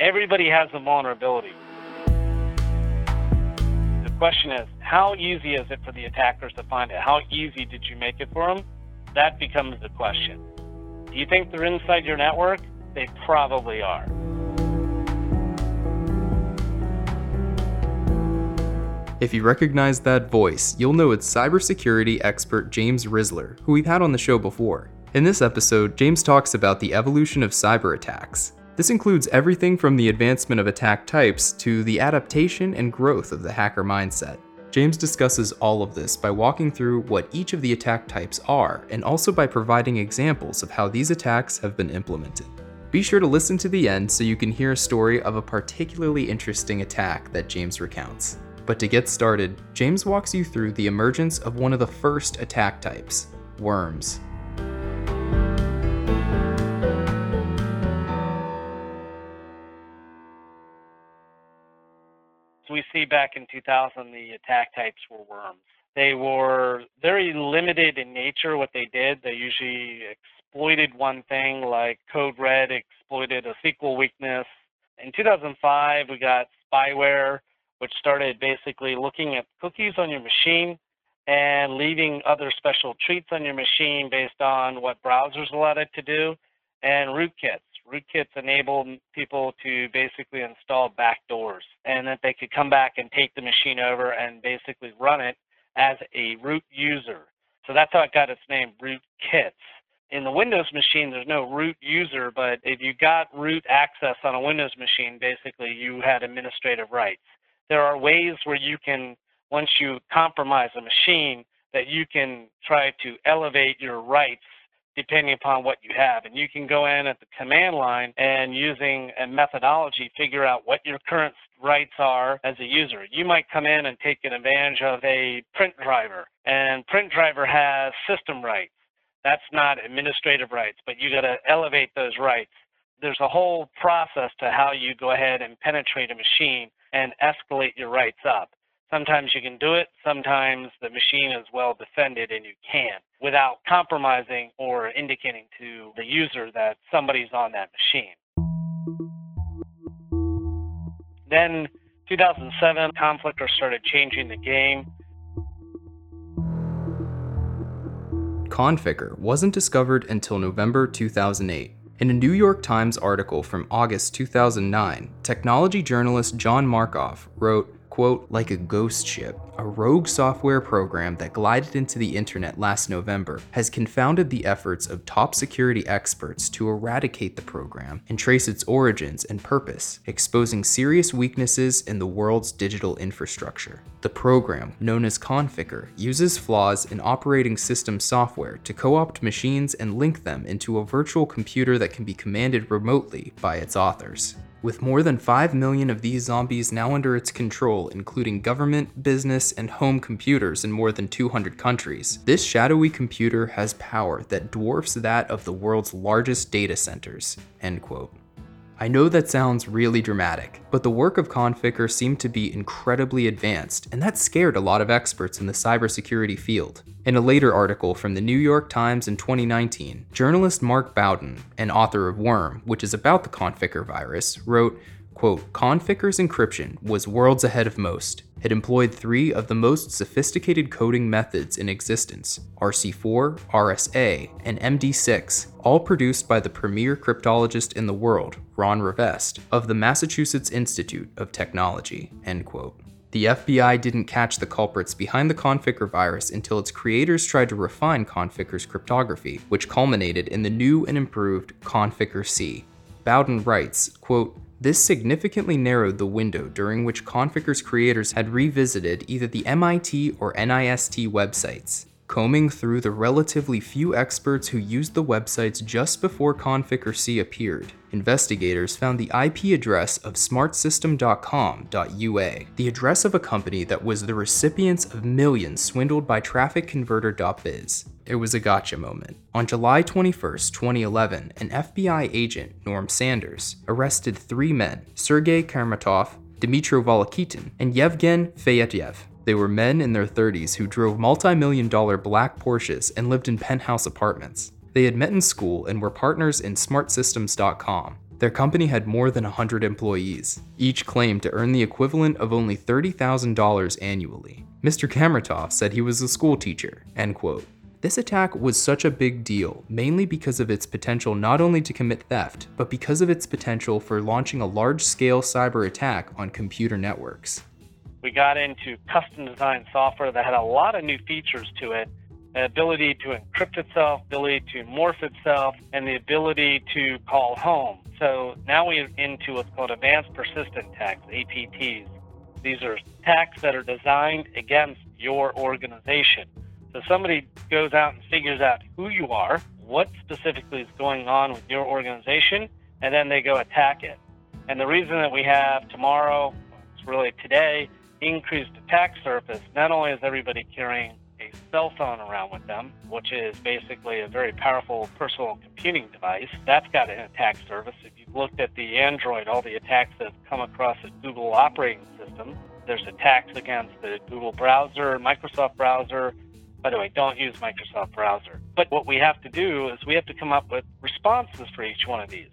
Everybody has a vulnerability. The question is, how easy is it for the attackers to find it? How easy did you make it for them? That becomes the question. Do you think they're inside your network? They probably are. If you recognize that voice, you'll know it's cybersecurity expert James Risler, who we've had on the show before. In this episode, James talks about the evolution of cyber attacks. This includes everything from the advancement of attack types to the adaptation and growth of the hacker mindset. James discusses all of this by walking through what each of the attack types are and also by providing examples of how these attacks have been implemented. Be sure to listen to the end so you can hear a story of a particularly interesting attack that James recounts. But to get started, James walks you through the emergence of one of the first attack types worms. We see back in 2000, the attack types were worms. They were very limited in nature, what they did. They usually exploited one thing, like Code Red exploited a SQL weakness. In 2005, we got spyware which started basically looking at cookies on your machine and leaving other special treats on your machine based on what browsers allowed it to do, and rootkits. Rootkits enable people to basically install backdoors and that they could come back and take the machine over and basically run it as a root user. So that's how it got its name, rootkits. In the Windows machine, there's no root user, but if you got root access on a Windows machine, basically you had administrative rights there are ways where you can, once you compromise a machine, that you can try to elevate your rights depending upon what you have. And you can go in at the command line and using a methodology figure out what your current rights are as a user. You might come in and take an advantage of a print driver, and print driver has system rights. That's not administrative rights, but you got to elevate those rights. There's a whole process to how you go ahead and penetrate a machine and escalate your rights up. Sometimes you can do it, sometimes the machine is well defended and you can't without compromising or indicating to the user that somebody's on that machine. Then 2007, Conficker started changing the game. Conficker wasn't discovered until November 2008. In a New York Times article from August 2009, technology journalist John Markoff wrote, quote, like a ghost ship. A rogue software program that glided into the internet last November has confounded the efforts of top security experts to eradicate the program and trace its origins and purpose, exposing serious weaknesses in the world's digital infrastructure. The program, known as Conficker, uses flaws in operating system software to co opt machines and link them into a virtual computer that can be commanded remotely by its authors. With more than 5 million of these zombies now under its control, including government, business, and home computers in more than 200 countries, this shadowy computer has power that dwarfs that of the world's largest data centers. End quote. I know that sounds really dramatic, but the work of Conficker seemed to be incredibly advanced, and that scared a lot of experts in the cybersecurity field. In a later article from the New York Times in 2019, journalist Mark Bowden, an author of Worm, which is about the Conficker virus, wrote, quote, Conficker's encryption was worlds ahead of most. It employed three of the most sophisticated coding methods in existence RC4, RSA, and MD6, all produced by the premier cryptologist in the world, Ron Rivest, of the Massachusetts Institute of Technology. End quote. The FBI didn't catch the culprits behind the Conficker virus until its creators tried to refine Conficker's cryptography, which culminated in the new and improved Conficker C. Bowden writes, quote, this significantly narrowed the window during which Conficker's creators had revisited either the MIT or NIST websites. Combing through the relatively few experts who used the websites just before Conficker C appeared, investigators found the IP address of smartsystem.com.ua, the address of a company that was the recipients of millions swindled by trafficconverter.biz. It was a gotcha moment. On July 21, 2011, an FBI agent, Norm Sanders, arrested three men Sergei Karmatov, Dmitry Volokitin, and Yevgen Feyetyev they were men in their 30s who drove multi million dollar black Porsches and lived in penthouse apartments. They had met in school and were partners in smartsystems.com. Their company had more than 100 employees. Each claimed to earn the equivalent of only $30,000 annually. Mr. Kamratov said he was a school teacher, end quote. This attack was such a big deal, mainly because of its potential not only to commit theft, but because of its potential for launching a large scale cyber attack on computer networks. We got into custom designed software that had a lot of new features to it the ability to encrypt itself, ability to morph itself, and the ability to call home. So now we're into what's called advanced persistent attacks, APTs. These are attacks that are designed against your organization. So somebody goes out and figures out who you are, what specifically is going on with your organization, and then they go attack it. And the reason that we have tomorrow, it's really today, increased attack surface, not only is everybody carrying a cell phone around with them, which is basically a very powerful personal computing device, that's got an attack surface. If you've looked at the Android, all the attacks that have come across the Google operating system, there's attacks against the Google browser, Microsoft browser, by the way, don't use Microsoft browser. But what we have to do is we have to come up with responses for each one of these.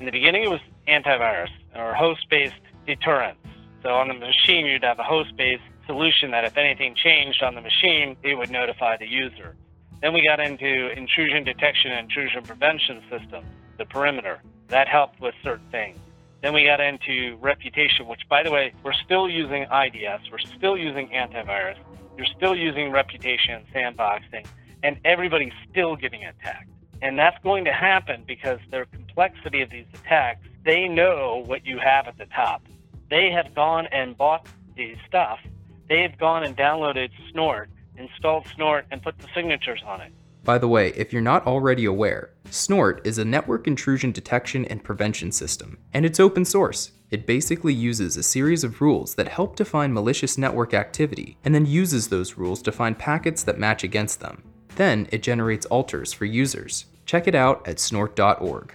In the beginning, it was antivirus or host-based deterrence. So on the machine, you'd have a host-based solution that if anything changed on the machine, it would notify the user. Then we got into intrusion detection and intrusion prevention system, the perimeter. That helped with certain things. Then we got into reputation, which, by the way, we're still using IDS, we're still using antivirus, you're still using reputation and sandboxing, and everybody's still getting attacked. And that's going to happen because the complexity of these attacks, they know what you have at the top. They have gone and bought the stuff. They have gone and downloaded Snort, installed Snort, and put the signatures on it. By the way, if you're not already aware, Snort is a network intrusion detection and prevention system, and it's open source. It basically uses a series of rules that help define malicious network activity, and then uses those rules to find packets that match against them. Then it generates alters for users. Check it out at snort.org.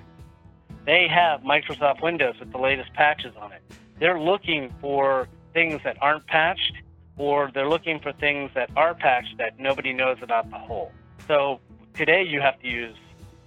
They have Microsoft Windows with the latest patches on it. They're looking for things that aren't patched, or they're looking for things that are patched that nobody knows about the hole. So today you have to use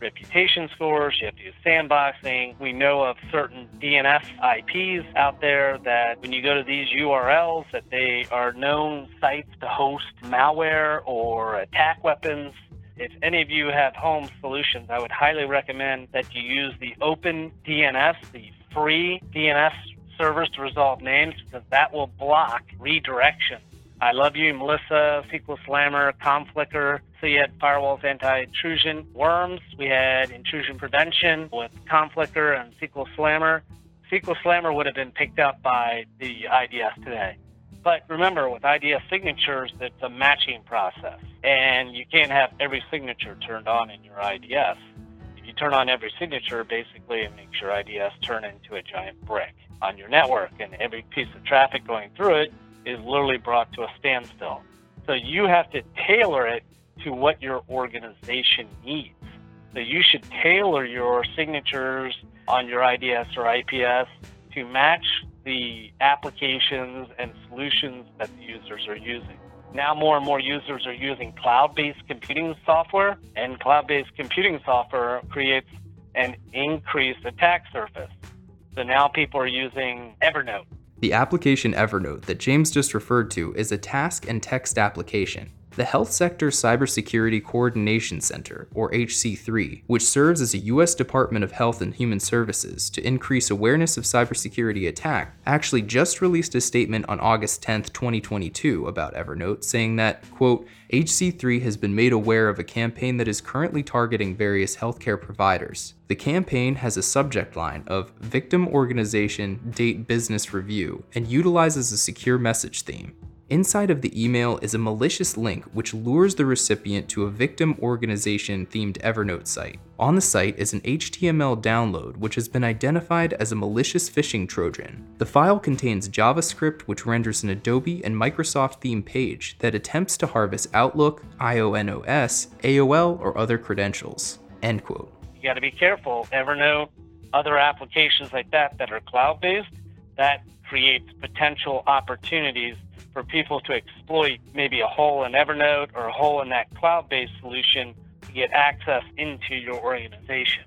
reputation scores, you have to use sandboxing. We know of certain DNS IPs out there that when you go to these URLs that they are known sites to host malware or attack weapons. If any of you have home solutions, I would highly recommend that you use the Open DNS, the free DNS servers to resolve names, because that will block redirection I love you, Melissa, SQL Slammer, Conflicker. So you had firewalls, anti-intrusion, worms. We had intrusion prevention with Conflicker and SQL Slammer. SQL Slammer would have been picked up by the IDS today. But remember, with IDS signatures, it's a matching process, and you can't have every signature turned on in your IDS. If you turn on every signature, basically it makes your IDS turn into a giant brick on your network, and every piece of traffic going through it is literally brought to a standstill. So you have to tailor it to what your organization needs. So you should tailor your signatures on your IDS or IPS to match the applications and solutions that the users are using. Now, more and more users are using cloud based computing software, and cloud based computing software creates an increased attack surface. So now people are using Evernote the application Evernote that James just referred to is a task and text application. The Health Sector Cybersecurity Coordination Center, or HC3, which serves as a U.S. Department of Health and Human Services to increase awareness of cybersecurity attack, actually just released a statement on August 10, 2022 about Evernote saying that, quote, HC3 has been made aware of a campaign that is currently targeting various healthcare providers. The campaign has a subject line of Victim Organization Date Business Review and utilizes a secure message theme. Inside of the email is a malicious link which lures the recipient to a victim organization themed Evernote site. On the site is an HTML download which has been identified as a malicious phishing Trojan. The file contains JavaScript which renders an Adobe and Microsoft theme page that attempts to harvest Outlook, IONOS, AOL, or other credentials. End quote. You got to be careful. Evernote, other applications like that that are cloud based, that creates potential opportunities for people to exploit maybe a hole in Evernote or a hole in that cloud based solution to get access into your organization.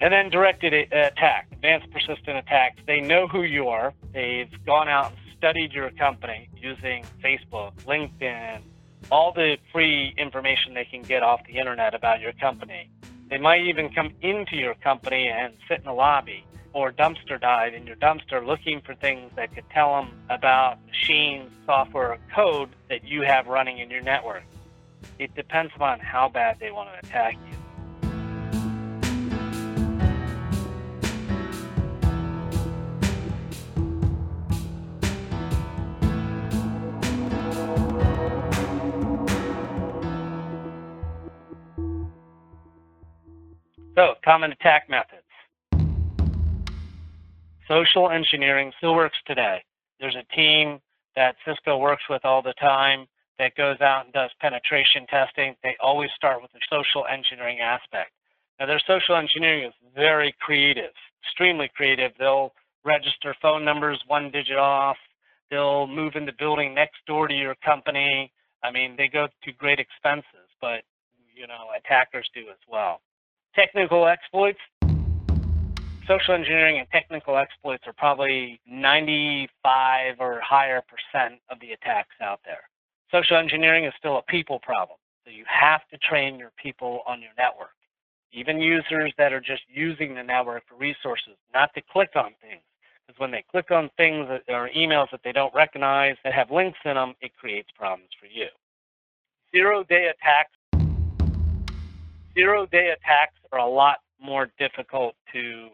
And then directed attack, advanced persistent attacks. They know who you are. They've gone out and studied your company using Facebook, LinkedIn, all the free information they can get off the internet about your company. They might even come into your company and sit in the lobby or dumpster dive in your dumpster looking for things that could tell them about machines, software, or code that you have running in your network. It depends upon how bad they want to attack you. So, common attack methods. Social engineering still works today. There's a team that Cisco works with all the time that goes out and does penetration testing. They always start with the social engineering aspect. Now, their social engineering is very creative, extremely creative. They'll register phone numbers one digit off. They'll move in the building next door to your company. I mean, they go to great expenses, but you know, attackers do as well. Technical exploits. Social engineering and technical exploits are probably 95 or higher percent of the attacks out there. Social engineering is still a people problem. So you have to train your people on your network. Even users that are just using the network for resources, not to click on things. Because when they click on things or emails that they don't recognize that have links in them, it creates problems for you. Zero day attacks zero day attacks are a lot more difficult to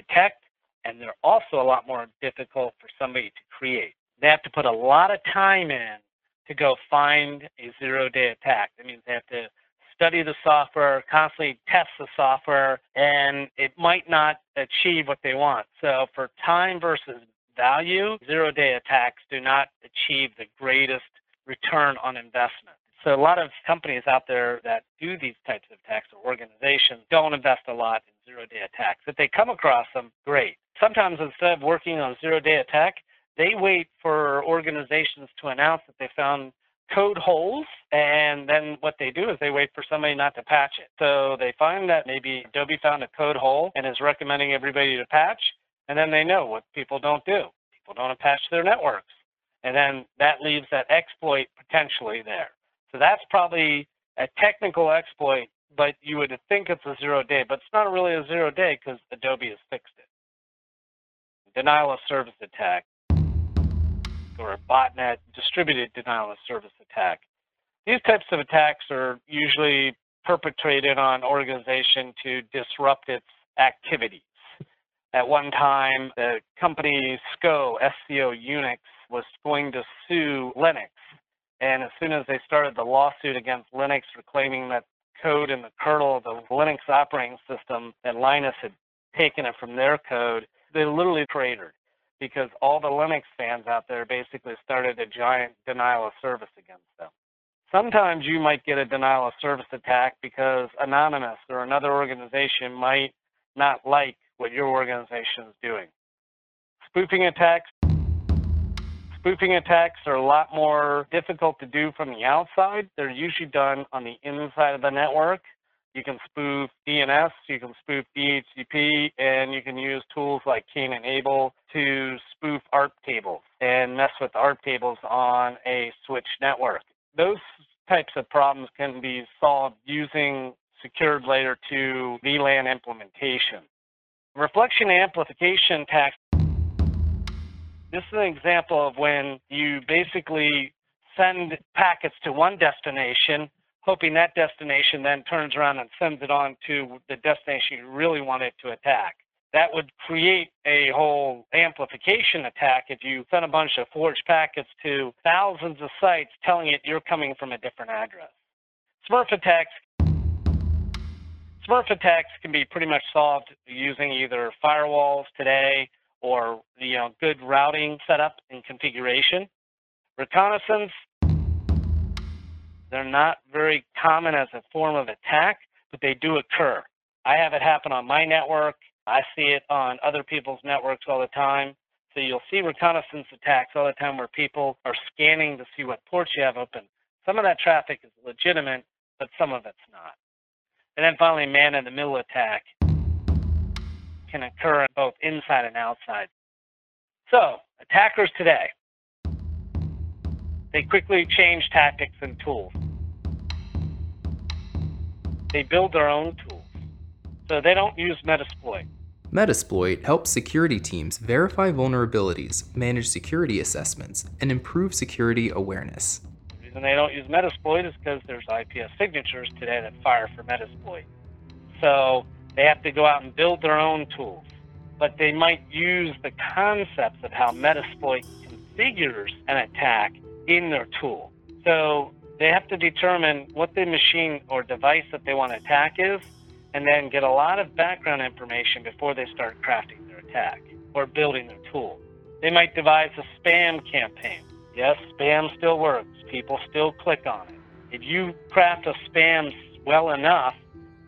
detect, and they're also a lot more difficult for somebody to create. They have to put a lot of time in to go find a zero day attack. That means they have to study the software, constantly test the software, and it might not achieve what they want. So for time versus value, zero day attacks do not achieve the greatest return on investment. So a lot of companies out there that do these types of attacks or organizations don't invest a lot in zero-day attacks. If they come across them, great. Sometimes instead of working on zero-day attack, they wait for organizations to announce that they found code holes and then what they do is they wait for somebody not to patch it. So they find that maybe Adobe found a code hole and is recommending everybody to patch and then they know what people don't do. People don't patch their networks. And then that leaves that exploit potentially there. So that's probably a technical exploit, but you would think it's a zero day, but it's not really a zero day because Adobe has fixed it. Denial of service attack or a botnet distributed denial of service attack. These types of attacks are usually perpetrated on organization to disrupt its activities. At one time, the company SCO, SCO Unix, was going to sue Linux and as soon as they started the lawsuit against Linux for claiming that code in the kernel of the Linux operating system that Linus had taken it from their code, they literally cratered because all the Linux fans out there basically started a giant denial of service against them. Sometimes you might get a denial of service attack because Anonymous or another organization might not like what your organization is doing. Spoofing attacks Spoofing attacks are a lot more difficult to do from the outside. They're usually done on the inside of the network. You can spoof DNS, you can spoof DHCP, and you can use tools like Cain and Abel to spoof ARP tables and mess with ARP tables on a switch network. Those types of problems can be solved using secured layer 2 VLAN implementation. Reflection amplification attacks this is an example of when you basically send packets to one destination, hoping that destination then turns around and sends it on to the destination you really want it to attack. That would create a whole amplification attack if you send a bunch of forged packets to thousands of sites telling it you're coming from a different address. Smurf attacks Smurf attacks can be pretty much solved using either firewalls today or you know good routing setup and configuration. Reconnaissance, they're not very common as a form of attack, but they do occur. I have it happen on my network. I see it on other people's networks all the time. So you'll see reconnaissance attacks all the time where people are scanning to see what ports you have open. Some of that traffic is legitimate, but some of it's not. And then finally, man in the middle attack. Can occur both inside and outside. So, attackers today, they quickly change tactics and tools. They build their own tools. So they don't use Metasploit. Metasploit helps security teams verify vulnerabilities, manage security assessments, and improve security awareness. The reason they don't use Metasploit is because there's IPS signatures today that fire for Metasploit. So they have to go out and build their own tools. But they might use the concepts of how Metasploit configures an attack in their tool. So they have to determine what the machine or device that they want to attack is and then get a lot of background information before they start crafting their attack or building their tool. They might devise a spam campaign. Yes, spam still works. People still click on it. If you craft a spam well enough,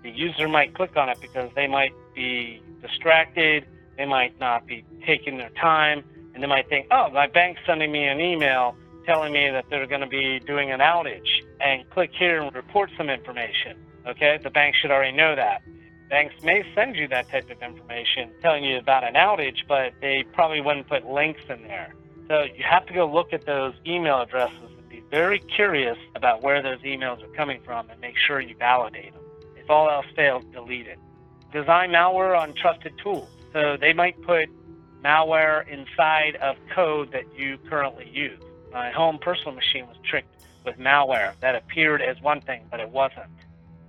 the user might click on it because they might be distracted, they might not be taking their time, and they might think, oh, my bank's sending me an email telling me that they're going to be doing an outage, and click here and report some information. Okay, the bank should already know that. Banks may send you that type of information telling you about an outage, but they probably wouldn't put links in there. So you have to go look at those email addresses and be very curious about where those emails are coming from and make sure you validate them. If all else fails, delete it. Design malware on trusted tools. So they might put malware inside of code that you currently use. My home personal machine was tricked with malware that appeared as one thing, but it wasn't.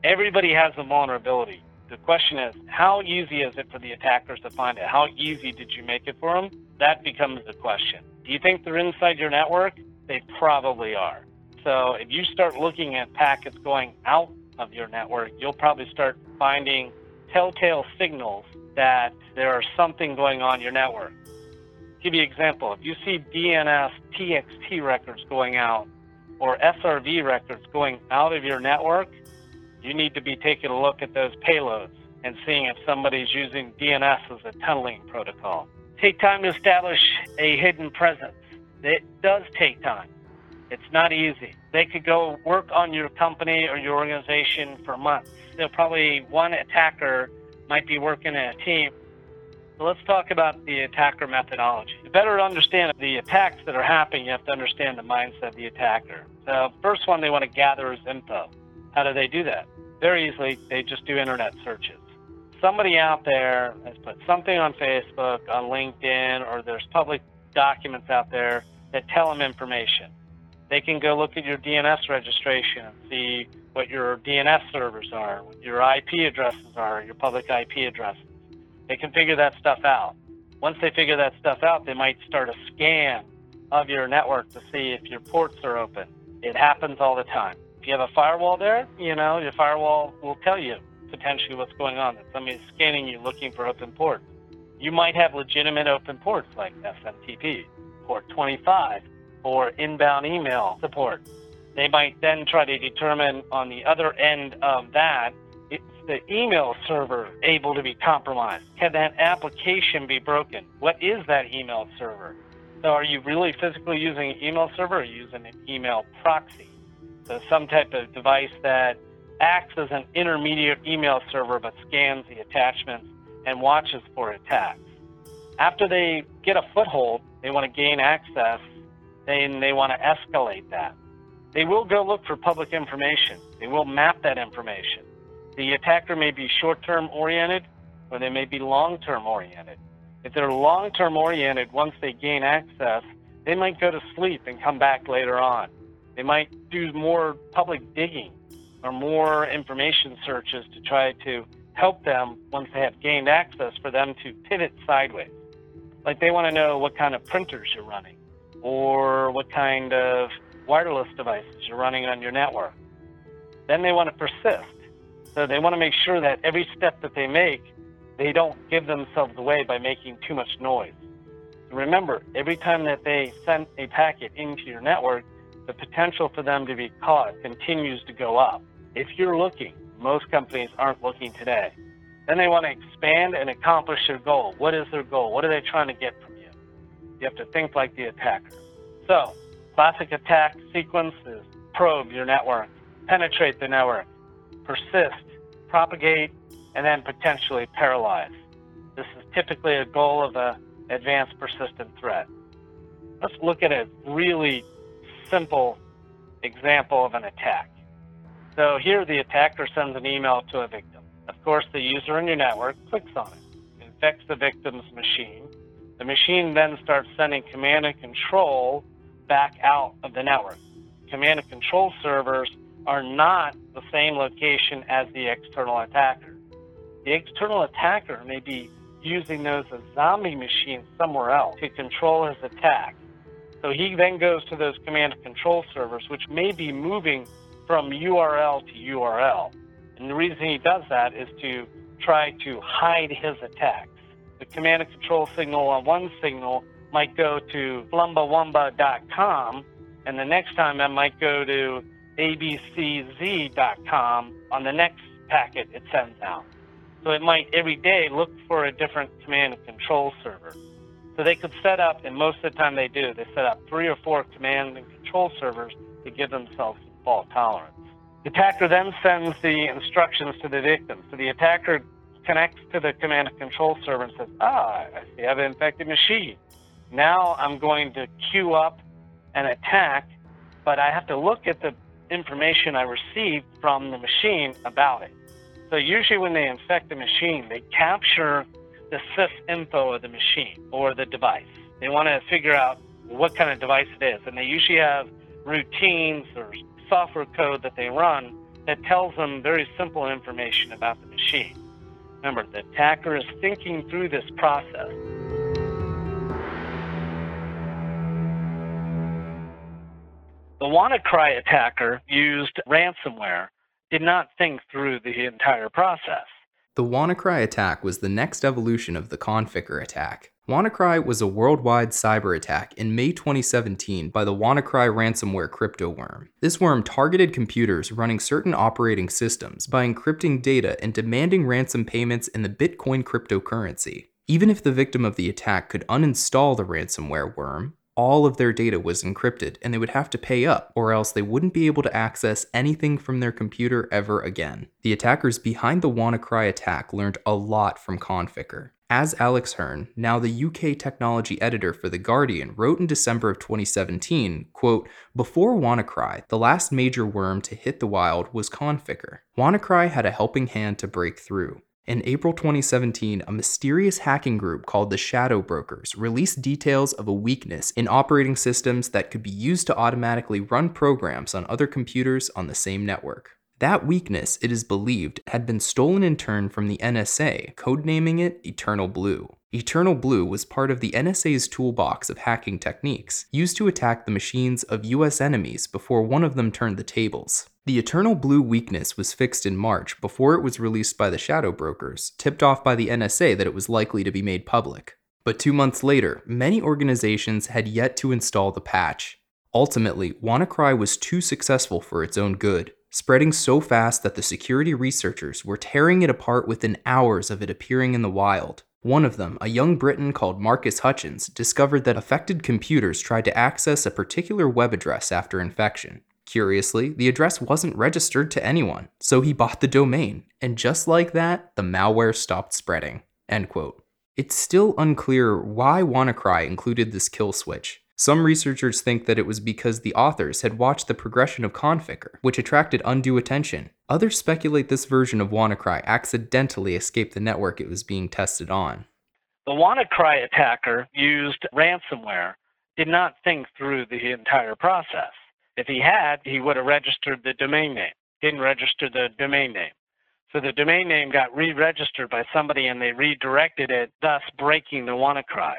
Everybody has a vulnerability. The question is, how easy is it for the attackers to find it? How easy did you make it for them? That becomes the question. Do you think they're inside your network? They probably are. So if you start looking at packets going out of your network, you'll probably start finding telltale signals that there is something going on in your network. I'll give you an example. If you see DNS TXT records going out or SRV records going out of your network, you need to be taking a look at those payloads and seeing if somebody's using DNS as a tunneling protocol. Take time to establish a hidden presence. It does take time. It's not easy. They could go work on your company or your organization for months. They'll probably one attacker might be working in a team. So let's talk about the attacker methodology. To better understand the attacks that are happening, you have to understand the mindset of the attacker. So first one they want to gather is info. How do they do that? Very easily, they just do internet searches. Somebody out there has put something on Facebook, on LinkedIn, or there's public documents out there that tell them information. They can go look at your DNS registration and see what your DNS servers are, what your IP addresses are, your public IP addresses. They can figure that stuff out. Once they figure that stuff out, they might start a scan of your network to see if your ports are open. It happens all the time. If you have a firewall there, you know, your firewall will tell you potentially what's going on, that somebody's scanning you looking for open ports. You might have legitimate open ports like SMTP, port 25, or inbound email support. They might then try to determine on the other end of that, is the email server able to be compromised? Can that application be broken? What is that email server? So are you really physically using an email server or using an email proxy? So some type of device that acts as an intermediate email server but scans the attachments and watches for attacks. After they get a foothold, they want to gain access, then they want to escalate that. They will go look for public information. They will map that information. The attacker may be short term oriented or they may be long term oriented. If they're long term oriented, once they gain access, they might go to sleep and come back later on. They might do more public digging or more information searches to try to help them once they have gained access for them to pivot sideways. Like they want to know what kind of printers you're running or what kind of wireless devices you're running on your network. Then they want to persist. So they want to make sure that every step that they make, they don't give themselves away by making too much noise. Remember, every time that they send a packet into your network, the potential for them to be caught continues to go up. If you're looking, most companies aren't looking today. Then they want to expand and accomplish their goal. What is their goal? What are they trying to get from you? Have to think like the attacker. So, classic attack sequence is probe your network, penetrate the network, persist, propagate, and then potentially paralyze. This is typically a goal of a advanced persistent threat. Let's look at a really simple example of an attack. So here the attacker sends an email to a victim. Of course, the user in your network clicks on it, infects the victim's machine. The machine then starts sending command and control back out of the network. Command and control servers are not the same location as the external attacker. The external attacker may be using those as zombie machines somewhere else to control his attack. So he then goes to those command and control servers, which may be moving from URL to URL. And the reason he does that is to try to hide his attacks. The command and control signal on one signal might go to flumbawumba.com, and the next time it might go to abcz.com on the next packet it sends out. So it might every day look for a different command and control server. So they could set up, and most of the time they do, they set up three or four command and control servers to give themselves fault tolerance. The attacker then sends the instructions to the victim. So the attacker connects to the command and control server and says, Ah, I see I have an infected machine. Now I'm going to queue up an attack, but I have to look at the information I received from the machine about it. So usually when they infect the machine, they capture the sys info of the machine or the device. They want to figure out what kind of device it is, and they usually have routines or software code that they run that tells them very simple information about the machine. Remember, the attacker is thinking through this process. The WannaCry attacker used ransomware, did not think through the entire process. The WannaCry attack was the next evolution of the Conficker attack. WannaCry was a worldwide cyber attack in May 2017 by the WannaCry ransomware crypto worm. This worm targeted computers running certain operating systems by encrypting data and demanding ransom payments in the Bitcoin cryptocurrency. Even if the victim of the attack could uninstall the ransomware worm, all of their data was encrypted and they would have to pay up, or else they wouldn't be able to access anything from their computer ever again. The attackers behind the WannaCry attack learned a lot from Conficker. As Alex Hern, now the UK technology editor for The Guardian, wrote in December of 2017, quote, Before WannaCry, the last major worm to hit the wild was Conficker. WannaCry had a helping hand to break through. In April 2017, a mysterious hacking group called the Shadow Brokers released details of a weakness in operating systems that could be used to automatically run programs on other computers on the same network. That weakness, it is believed, had been stolen in turn from the NSA, codenaming it Eternal Blue. Eternal Blue was part of the NSA's toolbox of hacking techniques, used to attack the machines of US enemies before one of them turned the tables. The Eternal Blue weakness was fixed in March before it was released by the Shadow Brokers, tipped off by the NSA that it was likely to be made public. But two months later, many organizations had yet to install the patch. Ultimately, WannaCry was too successful for its own good, spreading so fast that the security researchers were tearing it apart within hours of it appearing in the wild. One of them, a young Briton called Marcus Hutchins, discovered that affected computers tried to access a particular web address after infection. Curiously, the address wasn't registered to anyone, so he bought the domain, and just like that, the malware stopped spreading. End quote. It's still unclear why WannaCry included this kill switch. Some researchers think that it was because the authors had watched the progression of Conficker, which attracted undue attention. Others speculate this version of WannaCry accidentally escaped the network it was being tested on. The WannaCry attacker used ransomware, did not think through the entire process. If he had, he would have registered the domain name. Didn't register the domain name. So the domain name got re-registered by somebody and they redirected it, thus breaking the WannaCry.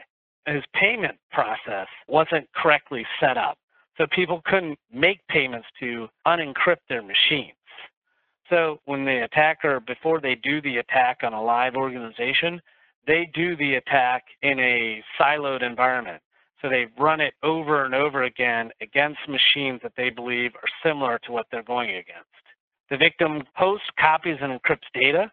His payment process wasn't correctly set up. So people couldn't make payments to unencrypt their machines. So when the attacker, before they do the attack on a live organization, they do the attack in a siloed environment. So they run it over and over again against machines that they believe are similar to what they're going against. The victim posts, copies, and encrypts data.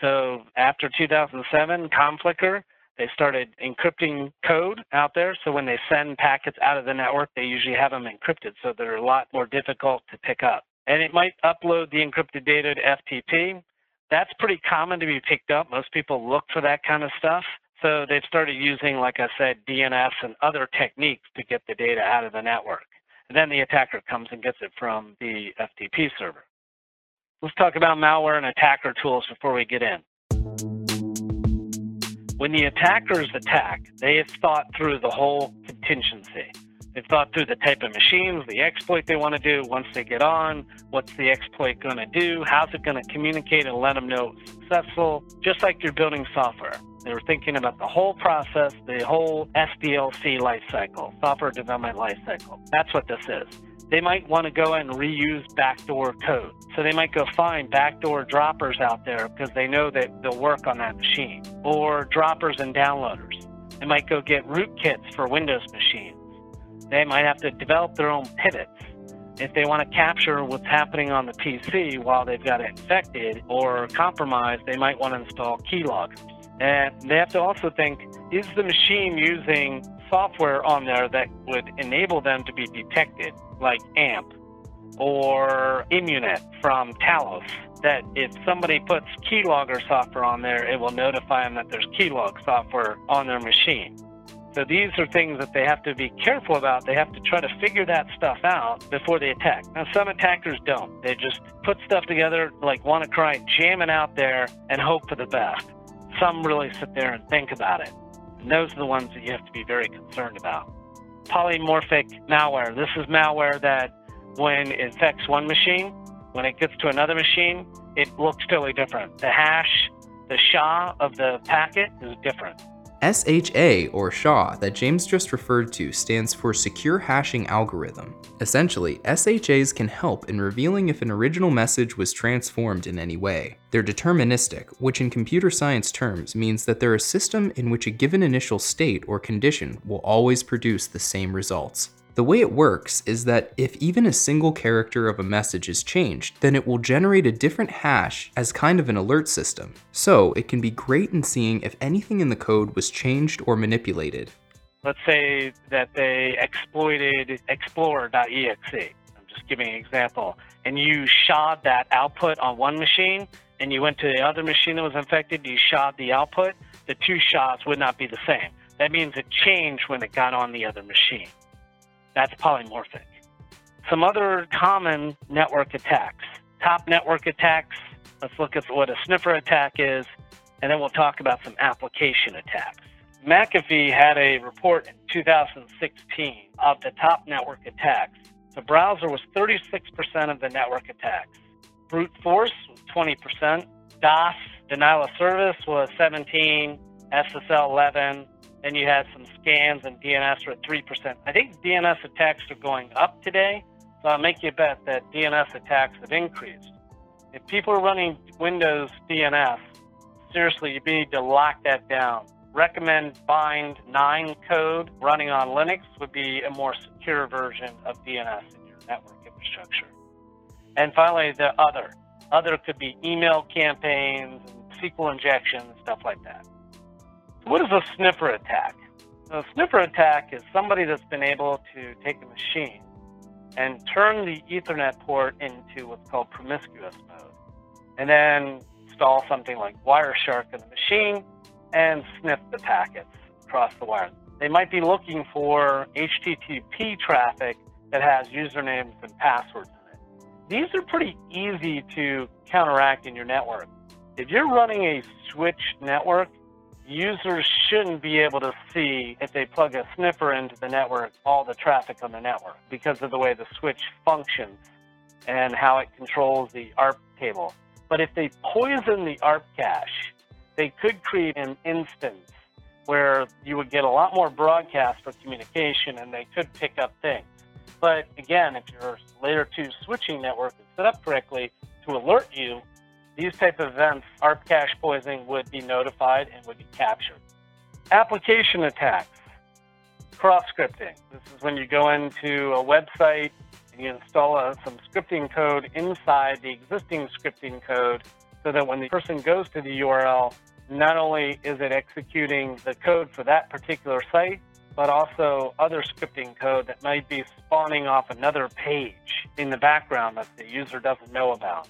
So after 2007, Conficker, they started encrypting code out there. So when they send packets out of the network, they usually have them encrypted. So they're a lot more difficult to pick up. And it might upload the encrypted data to FTP. That's pretty common to be picked up. Most people look for that kind of stuff. So they've started using, like I said, DNS and other techniques to get the data out of the network. And then the attacker comes and gets it from the FTP server. Let's talk about malware and attacker tools before we get in. When the attackers attack, they have thought through the whole contingency. They've thought through the type of machines, the exploit they want to do once they get on, what's the exploit going to do, how's it going to communicate and let them know it's successful, just like you're building software. They were thinking about the whole process, the whole SDLC lifecycle, software development lifecycle. That's what this is. They might want to go and reuse backdoor code. So they might go find backdoor droppers out there because they know that they'll work on that machine, or droppers and downloaders. They might go get rootkits for Windows machines they might have to develop their own pivots. If they want to capture what's happening on the PC while they've got it infected or compromised, they might want to install keyloggers. And they have to also think, is the machine using software on there that would enable them to be detected, like AMP or Immunet from Talos? That if somebody puts keylogger software on there, it will notify them that there's keylog software on their machine. So these are things that they have to be careful about. They have to try to figure that stuff out before they attack. Now, some attackers don't. They just put stuff together like WannaCry, jam it out there, and hope for the best. Some really sit there and think about it. And those are the ones that you have to be very concerned about. Polymorphic malware. This is malware that when it infects one machine, when it gets to another machine, it looks totally different. The hash, the SHA of the packet is different. SHA, or SHA, that James just referred to stands for Secure Hashing Algorithm. Essentially, SHAs can help in revealing if an original message was transformed in any way. They're deterministic, which in computer science terms means that they're a system in which a given initial state or condition will always produce the same results. The way it works is that if even a single character of a message is changed, then it will generate a different hash as kind of an alert system. So it can be great in seeing if anything in the code was changed or manipulated. Let's say that they exploited explorer.exe. I'm just giving an example. And you shod that output on one machine, and you went to the other machine that was infected, you shod the output, the two shots would not be the same. That means it changed when it got on the other machine. That's polymorphic. Some other common network attacks. Top network attacks, let's look at what a sniffer attack is, and then we'll talk about some application attacks. McAfee had a report in 2016 of the top network attacks. The browser was 36% of the network attacks. Brute force was 20%. DOS, denial of service, was 17. SSL 11, then you had some scans and DNS were at 3%. I think DNS attacks are going up today, so I'll make you bet that DNS attacks have increased. If people are running Windows DNS, seriously, you need to lock that down. Recommend bind 9 code running on Linux would be a more secure version of DNS in your network infrastructure. And finally, the other. Other could be email campaigns, SQL injection, stuff like that. What is a sniffer attack? A sniffer attack is somebody that's been able to take a machine and turn the Ethernet port into what's called promiscuous mode, and then install something like Wireshark in the machine and sniff the packets across the wire. They might be looking for HTTP traffic that has usernames and passwords in it. These are pretty easy to counteract in your network. If you're running a switch network, users shouldn't be able to see if they plug a sniffer into the network all the traffic on the network because of the way the switch functions and how it controls the ARP table. But if they poison the ARP cache, they could create an instance where you would get a lot more broadcast for communication and they could pick up things. But again, if your layer 2 switching network is set up correctly to alert you these type of events, ARP cache poisoning would be notified and would be captured. Application attacks, cross scripting. This is when you go into a website and you install a, some scripting code inside the existing scripting code so that when the person goes to the URL, not only is it executing the code for that particular site, but also other scripting code that might be spawning off another page in the background that the user doesn't know about.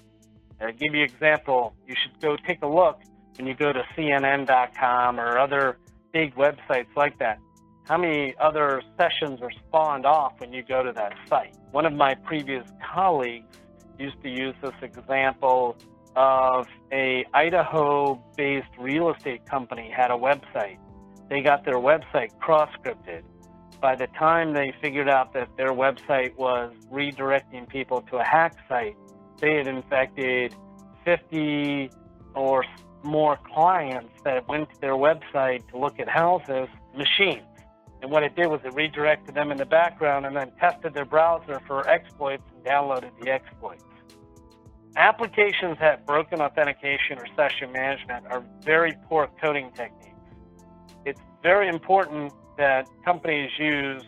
I'll give you an example. You should go take a look when you go to CNN.com or other big websites like that, how many other sessions are spawned off when you go to that site? One of my previous colleagues used to use this example of a Idaho-based real estate company had a website. They got their website cross-scripted. By the time they figured out that their website was redirecting people to a hack site, they had infected 50 or more clients that went to their website to look at houses, machines. And what it did was it redirected them in the background and then tested their browser for exploits and downloaded the exploits. Applications that have broken authentication or session management are very poor coding techniques. It's very important that companies use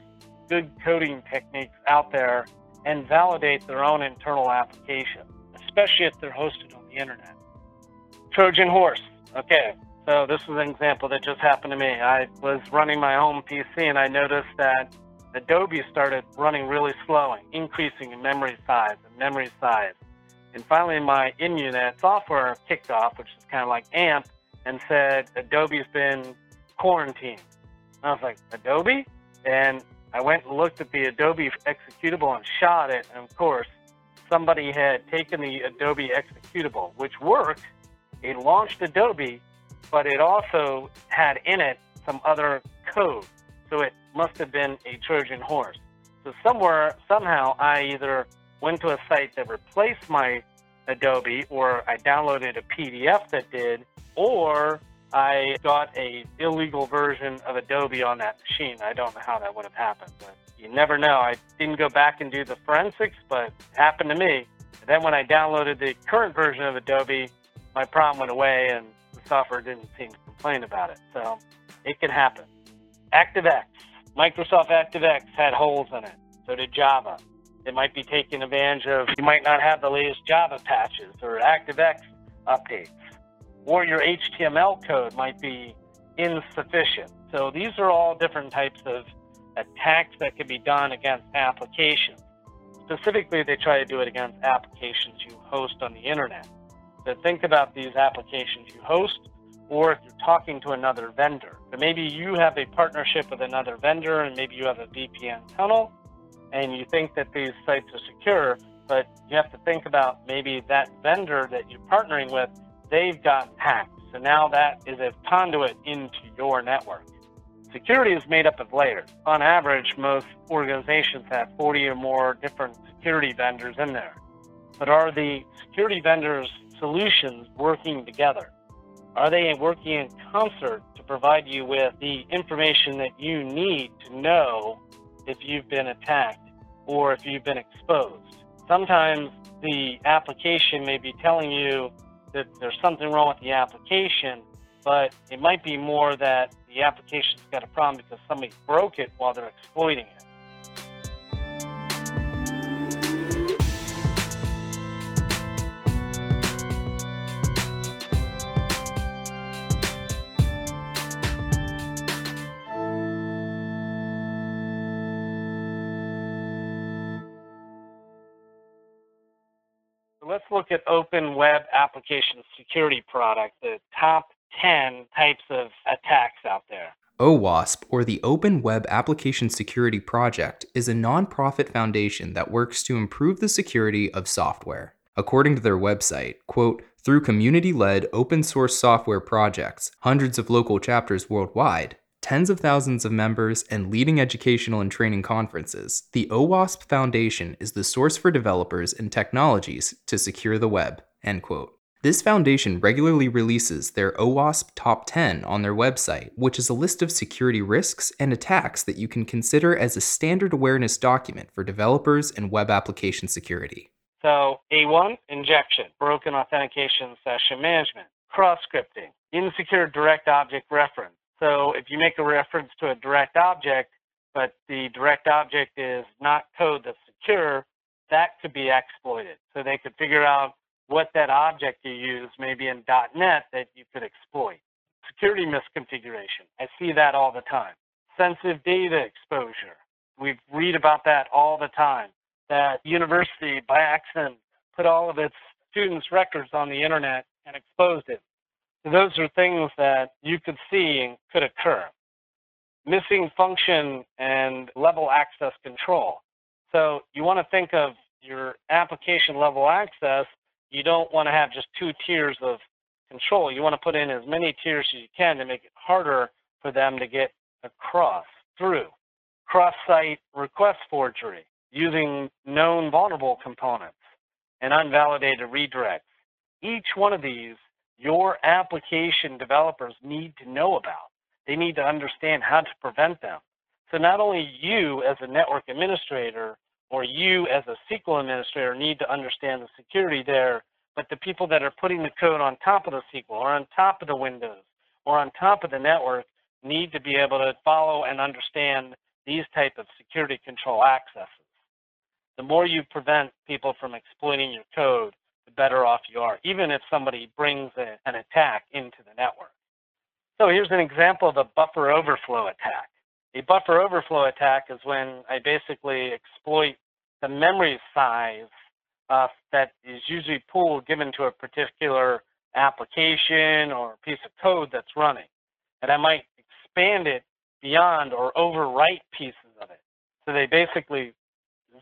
good coding techniques out there and validate their own internal application, especially if they're hosted on the internet. Trojan horse. Okay, so this is an example that just happened to me. I was running my home PC and I noticed that Adobe started running really slow and increasing in memory size and memory size. And finally, my Immunet software kicked off, which is kind of like AMP, and said Adobe's been quarantined. And I was like, Adobe? And I went and looked at the Adobe executable and shot it. And of course, somebody had taken the Adobe executable, which worked, it launched Adobe, but it also had in it some other code. So it must have been a Trojan horse. So somewhere, somehow, I either went to a site that replaced my Adobe, or I downloaded a PDF that did, or I got a illegal version of Adobe on that machine. I don't know how that would have happened, but you never know. I didn't go back and do the forensics, but it happened to me. Then when I downloaded the current version of Adobe, my problem went away and the software didn't seem to complain about it. So it can happen. ActiveX. Microsoft ActiveX had holes in it. So did Java. It might be taking advantage of, you might not have the latest Java patches or ActiveX updates. Or your HTML code might be insufficient. So these are all different types of attacks that can be done against applications. Specifically, they try to do it against applications you host on the internet. So think about these applications you host, or if you're talking to another vendor. So maybe you have a partnership with another vendor, and maybe you have a VPN tunnel, and you think that these sites are secure, but you have to think about maybe that vendor that you're partnering with, they've gotten hacked. So now that is a conduit into your network. Security is made up of layers. On average, most organizations have 40 or more different security vendors in there. But are the security vendors' solutions working together? Are they working in concert to provide you with the information that you need to know if you've been attacked or if you've been exposed? Sometimes the application may be telling you that there's something wrong with the application, but it might be more that the application's got a problem because somebody broke it while they're exploiting it. Look at Open Web Application Security Product, the top 10 types of attacks out there. OWASP, or the Open Web Application Security Project, is a nonprofit foundation that works to improve the security of software. According to their website, quote, through community led open source software projects, hundreds of local chapters worldwide, tens of thousands of members, and leading educational and training conferences, the OWASP Foundation is the source for developers and technologies to secure the web. End quote. This foundation regularly releases their OWASP Top 10 on their website, which is a list of security risks and attacks that you can consider as a standard awareness document for developers and web application security. So, A1, injection, broken authentication session management, cross scripting, insecure direct object reference. So, if you make a reference to a direct object, but the direct object is not code that's secure, that could be exploited. So, they could figure out what that object you use maybe in .NET that you could exploit. Security misconfiguration. I see that all the time. Sensitive data exposure. We read about that all the time. That university by accident put all of its students' records on the internet and exposed it. Those are things that you could see and could occur. Missing function and level access control. So you want to think of your application level access. You don't want to have just two tiers of control. You want to put in as many tiers as you can to make it harder for them to get across through. Cross-site request forgery using known vulnerable components and unvalidated redirects. Each one of these, your application developers need to know about. They need to understand how to prevent them. So not only you as a network administrator or you as a SQL administrator need to understand the security there, but the people that are putting the code on top of the SQL or on top of the Windows or on top of the network need to be able to follow and understand these type of security control accesses. The more you prevent people from exploiting your code, the better off you are, even if somebody brings a, an attack into the network. So here's an example of a buffer overflow attack. A buffer overflow attack is when I basically exploit the memory size uh, that is usually pooled given to a particular application or piece of code that's running. And I might expand it beyond or overwrite pieces of it. So they basically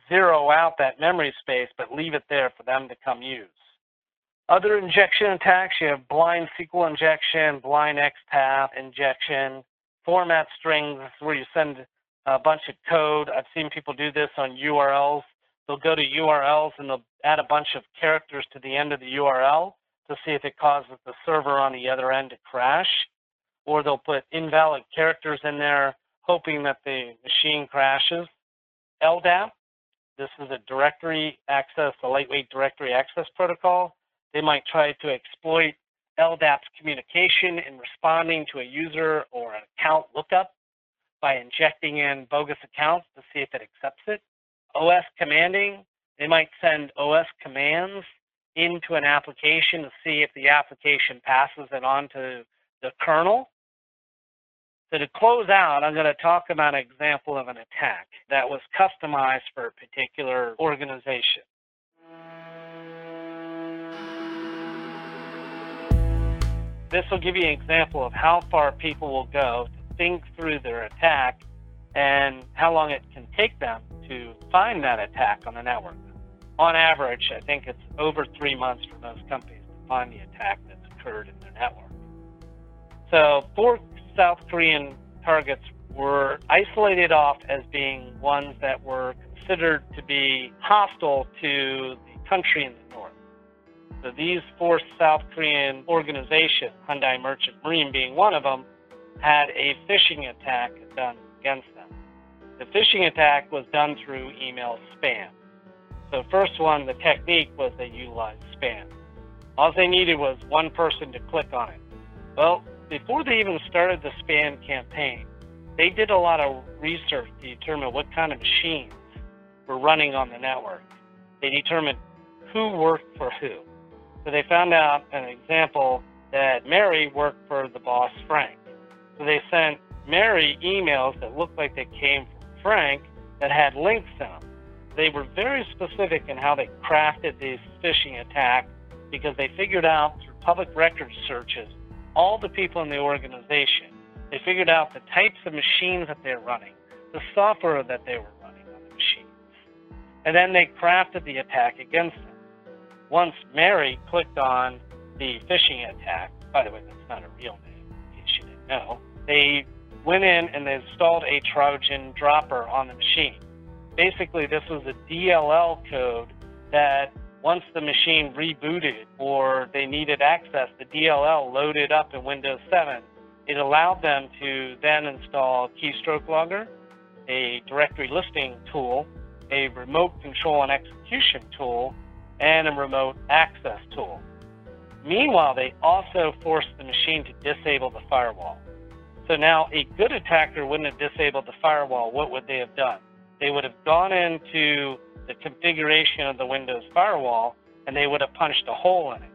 zero out that memory space but leave it there for them to come use. Other injection attacks, you have blind SQL injection, blind XPath injection, format strings where you send a bunch of code. I've seen people do this on URLs. They'll go to URLs and they'll add a bunch of characters to the end of the URL to see if it causes the server on the other end to crash. Or they'll put invalid characters in there hoping that the machine crashes. LDAP, this is a directory access, a lightweight directory access protocol. They might try to exploit LDAP's communication in responding to a user or an account lookup by injecting in bogus accounts to see if it accepts it. OS commanding, they might send OS commands into an application to see if the application passes it on to the kernel. So to close out, I'm going to talk about an example of an attack that was customized for a particular organization. This will give you an example of how far people will go to think through their attack and how long it can take them to find that attack on the network. On average, I think it's over three months for most companies to find the attack that's occurred in their network. So four South Korean targets were isolated off as being ones that were considered to be hostile to the country in the north. So these four South Korean organizations, Hyundai Merchant Marine being one of them, had a phishing attack done against them. The phishing attack was done through email spam. So first one, the technique was they utilized spam. All they needed was one person to click on it. Well, before they even started the spam campaign, they did a lot of research to determine what kind of machines were running on the network. They determined who worked for who. So they found out an example that Mary worked for the boss Frank. So they sent Mary emails that looked like they came from Frank that had links in them. They were very specific in how they crafted this phishing attack because they figured out through public record searches all the people in the organization. They figured out the types of machines that they're running, the software that they were running on the machines. And then they crafted the attack against them. Once Mary clicked on the phishing attack, by the way, that's not a real name, in case you didn't know, they went in and they installed a Trojan dropper on the machine. Basically, this was a DLL code that once the machine rebooted or they needed access, the DLL loaded up in Windows 7. It allowed them to then install Keystroke Logger, a directory listing tool, a remote control and execution tool, and a remote access tool. Meanwhile, they also forced the machine to disable the firewall. So now a good attacker wouldn't have disabled the firewall. What would they have done? They would have gone into the configuration of the Windows firewall and they would have punched a hole in it,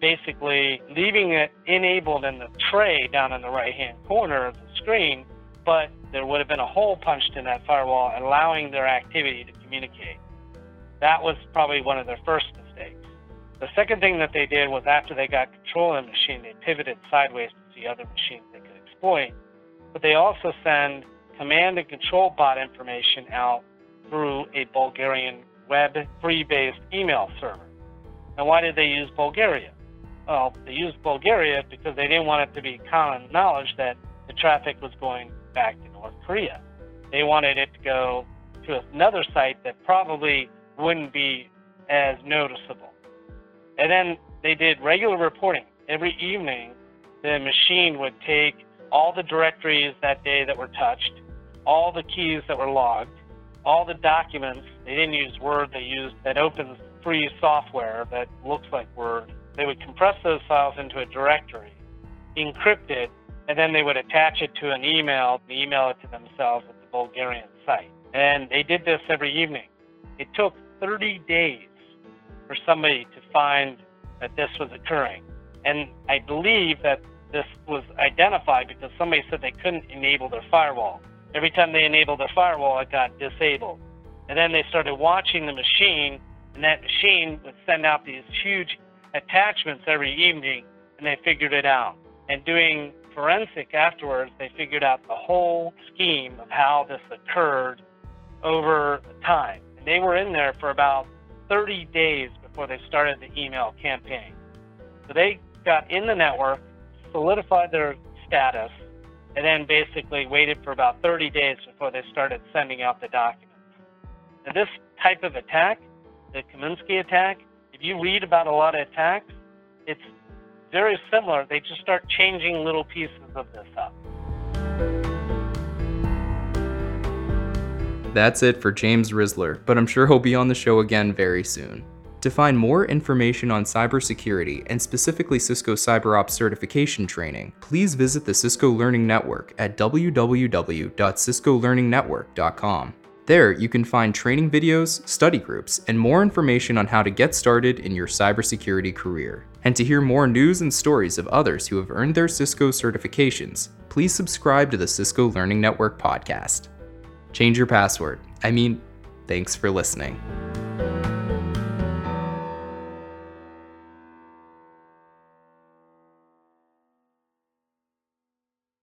basically leaving it enabled in the tray down in the right hand corner of the screen, but there would have been a hole punched in that firewall, allowing their activity to communicate. That was probably one of their first mistakes. The second thing that they did was after they got control of the machine, they pivoted sideways to see other machines they could exploit. But they also send command and control bot information out through a Bulgarian web free based email server. And why did they use Bulgaria? Well, they used Bulgaria because they didn't want it to be common knowledge that the traffic was going back to North Korea. They wanted it to go to another site that probably wouldn't be as noticeable. And then they did regular reporting. Every evening, the machine would take all the directories that day that were touched, all the keys that were logged, all the documents. They didn't use Word, they used that open free software that looks like Word. They would compress those files into a directory, encrypt it, and then they would attach it to an email, and email it to themselves at the Bulgarian site. And they did this every evening. It took 30 days for somebody to find that this was occurring. And I believe that this was identified because somebody said they couldn't enable their firewall. Every time they enabled their firewall, it got disabled. And then they started watching the machine, and that machine would send out these huge attachments every evening, and they figured it out. And doing forensic afterwards, they figured out the whole scheme of how this occurred over time. And they were in there for about 30 days before they started the email campaign. So they got in the network, solidified their status, and then basically waited for about 30 days before they started sending out the documents. Now, this type of attack, the Kimsuky attack, if you read about a lot of attacks, it's very similar. They just start changing little pieces of this up. That's it for James Risler, but I'm sure he'll be on the show again very soon. To find more information on cybersecurity and specifically Cisco CyberOps certification training, please visit the Cisco Learning Network at www.ciscolearningnetwork.com. There, you can find training videos, study groups, and more information on how to get started in your cybersecurity career. And to hear more news and stories of others who have earned their Cisco certifications, please subscribe to the Cisco Learning Network podcast. Change your password. I mean, thanks for listening.